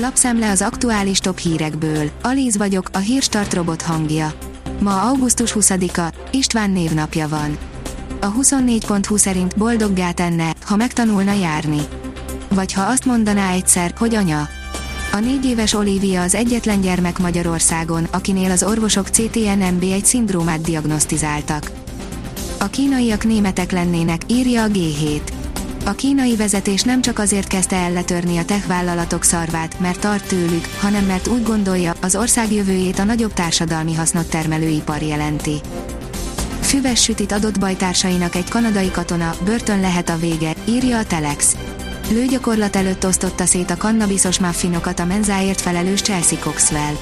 Lapszemle az aktuális top hírekből. Alíz vagyok, a hírstart robot hangja. Ma augusztus 20-a, István névnapja van. A 24.20 szerint boldoggá tenne, ha megtanulna járni. Vagy ha azt mondaná egyszer, hogy anya. A négy éves Olivia az egyetlen gyermek Magyarországon, akinél az orvosok CTNMB egy szindrómát diagnosztizáltak. A kínaiak németek lennének, írja a G7. A kínai vezetés nem csak azért kezdte el letörni a tech vállalatok szarvát, mert tart tőlük, hanem mert úgy gondolja, az ország jövőjét a nagyobb társadalmi hasznot termelő ipar jelenti. Füves sütit adott bajtársainak egy kanadai katona, börtön lehet a vége, írja a Telex. Lőgyakorlat előtt osztotta szét a kannabiszos muffinokat a menzáért felelős Chelsea Coxwell.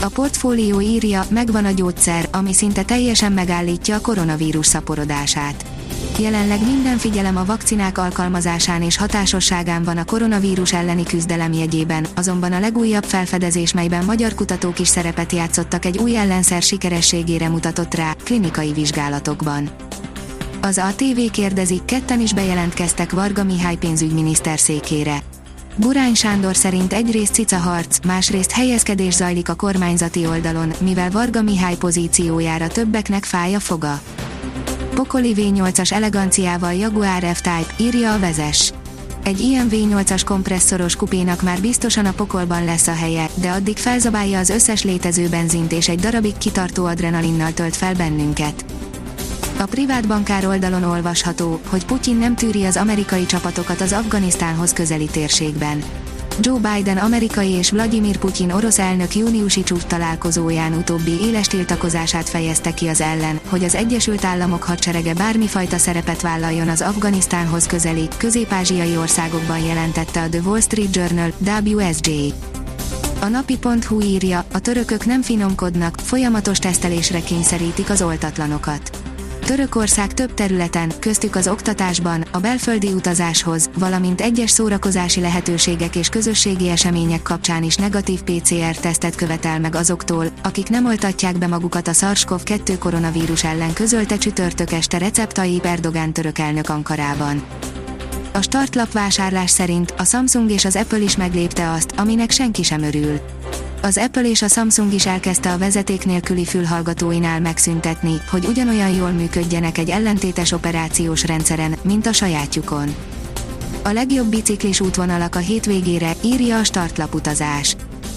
A portfólió írja, megvan a gyógyszer, ami szinte teljesen megállítja a koronavírus szaporodását. Jelenleg minden figyelem a vakcinák alkalmazásán és hatásosságán van a koronavírus elleni küzdelem jegyében, azonban a legújabb felfedezés, melyben magyar kutatók is szerepet játszottak egy új ellenszer sikerességére mutatott rá, klinikai vizsgálatokban. Az ATV kérdezik, ketten is bejelentkeztek Varga Mihály pénzügyminiszter székére. Burány Sándor szerint egyrészt cica harc, másrészt helyezkedés zajlik a kormányzati oldalon, mivel Varga Mihály pozíciójára többeknek fáj a foga. Pokoli V8-as eleganciával Jaguar F-Type, írja a vezes. Egy ilyen V8-as kompresszoros kupénak már biztosan a pokolban lesz a helye, de addig felzabálja az összes létező benzint és egy darabig kitartó adrenalinnal tölt fel bennünket. A privát bankár oldalon olvasható, hogy Putyin nem tűri az amerikai csapatokat az Afganisztánhoz közeli térségben. Joe Biden amerikai és Vladimir Putyin orosz elnök júniusi csúcs találkozóján utóbbi éles tiltakozását fejezte ki az ellen, hogy az Egyesült Államok hadserege bármifajta szerepet vállaljon az Afganisztánhoz közeli, közép-ázsiai országokban jelentette a The Wall Street Journal, WSJ. A napi.hu írja, a törökök nem finomkodnak, folyamatos tesztelésre kényszerítik az oltatlanokat. Törökország több területen, köztük az oktatásban, a belföldi utazáshoz, valamint egyes szórakozási lehetőségek és közösségi események kapcsán is negatív PCR-tesztet követel meg azoktól, akik nem oltatják be magukat a SARS-CoV-2 koronavírus ellen közölte csütörtök este Recep Tayyip Erdogan török elnök Ankarában. A startlap vásárlás szerint a Samsung és az Apple is meglépte azt, aminek senki sem örül az Apple és a Samsung is elkezdte a vezeték nélküli fülhallgatóinál megszüntetni, hogy ugyanolyan jól működjenek egy ellentétes operációs rendszeren, mint a sajátjukon. A legjobb biciklis útvonalak a hétvégére, írja a startlap utazás.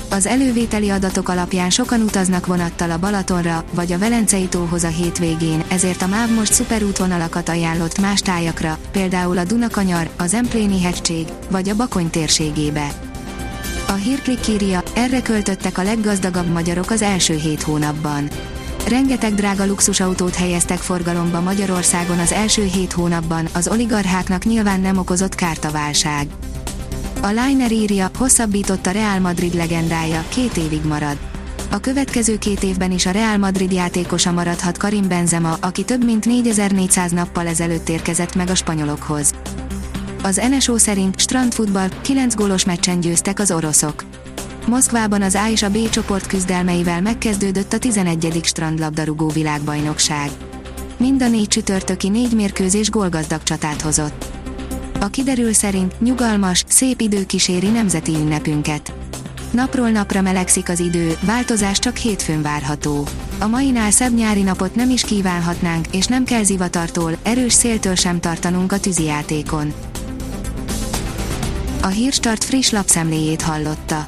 Az elővételi adatok alapján sokan utaznak vonattal a Balatonra, vagy a Velencei tóhoz a hétvégén, ezért a MÁV most szuperútvonalakat ajánlott más tájakra, például a Dunakanyar, az Empléni hegység, vagy a Bakony térségébe. A hírklik írja, erre költöttek a leggazdagabb magyarok az első hét hónapban. Rengeteg drága luxusautót helyeztek forgalomba Magyarországon az első hét hónapban, az oligarcháknak nyilván nem okozott kárt a válság. A Liner írja, hosszabbított a Real Madrid legendája, két évig marad. A következő két évben is a Real Madrid játékosa maradhat Karim Benzema, aki több mint 4400 nappal ezelőtt érkezett meg a spanyolokhoz. Az NSO szerint strandfutball 9 gólos meccsen győztek az oroszok. Moszkvában az A és a B csoport küzdelmeivel megkezdődött a 11. strandlabdarúgó világbajnokság. Mind a négy csütörtöki négy mérkőzés gólgazdag csatát hozott. A kiderül szerint nyugalmas, szép idő kíséri nemzeti ünnepünket. Napról napra melegszik az idő, változás csak hétfőn várható. A mainál szebb nyári napot nem is kívánhatnánk, és nem kell zivatartól, erős széltől sem tartanunk a tűzijátékon. A Hírstart friss lapszemléjét hallotta.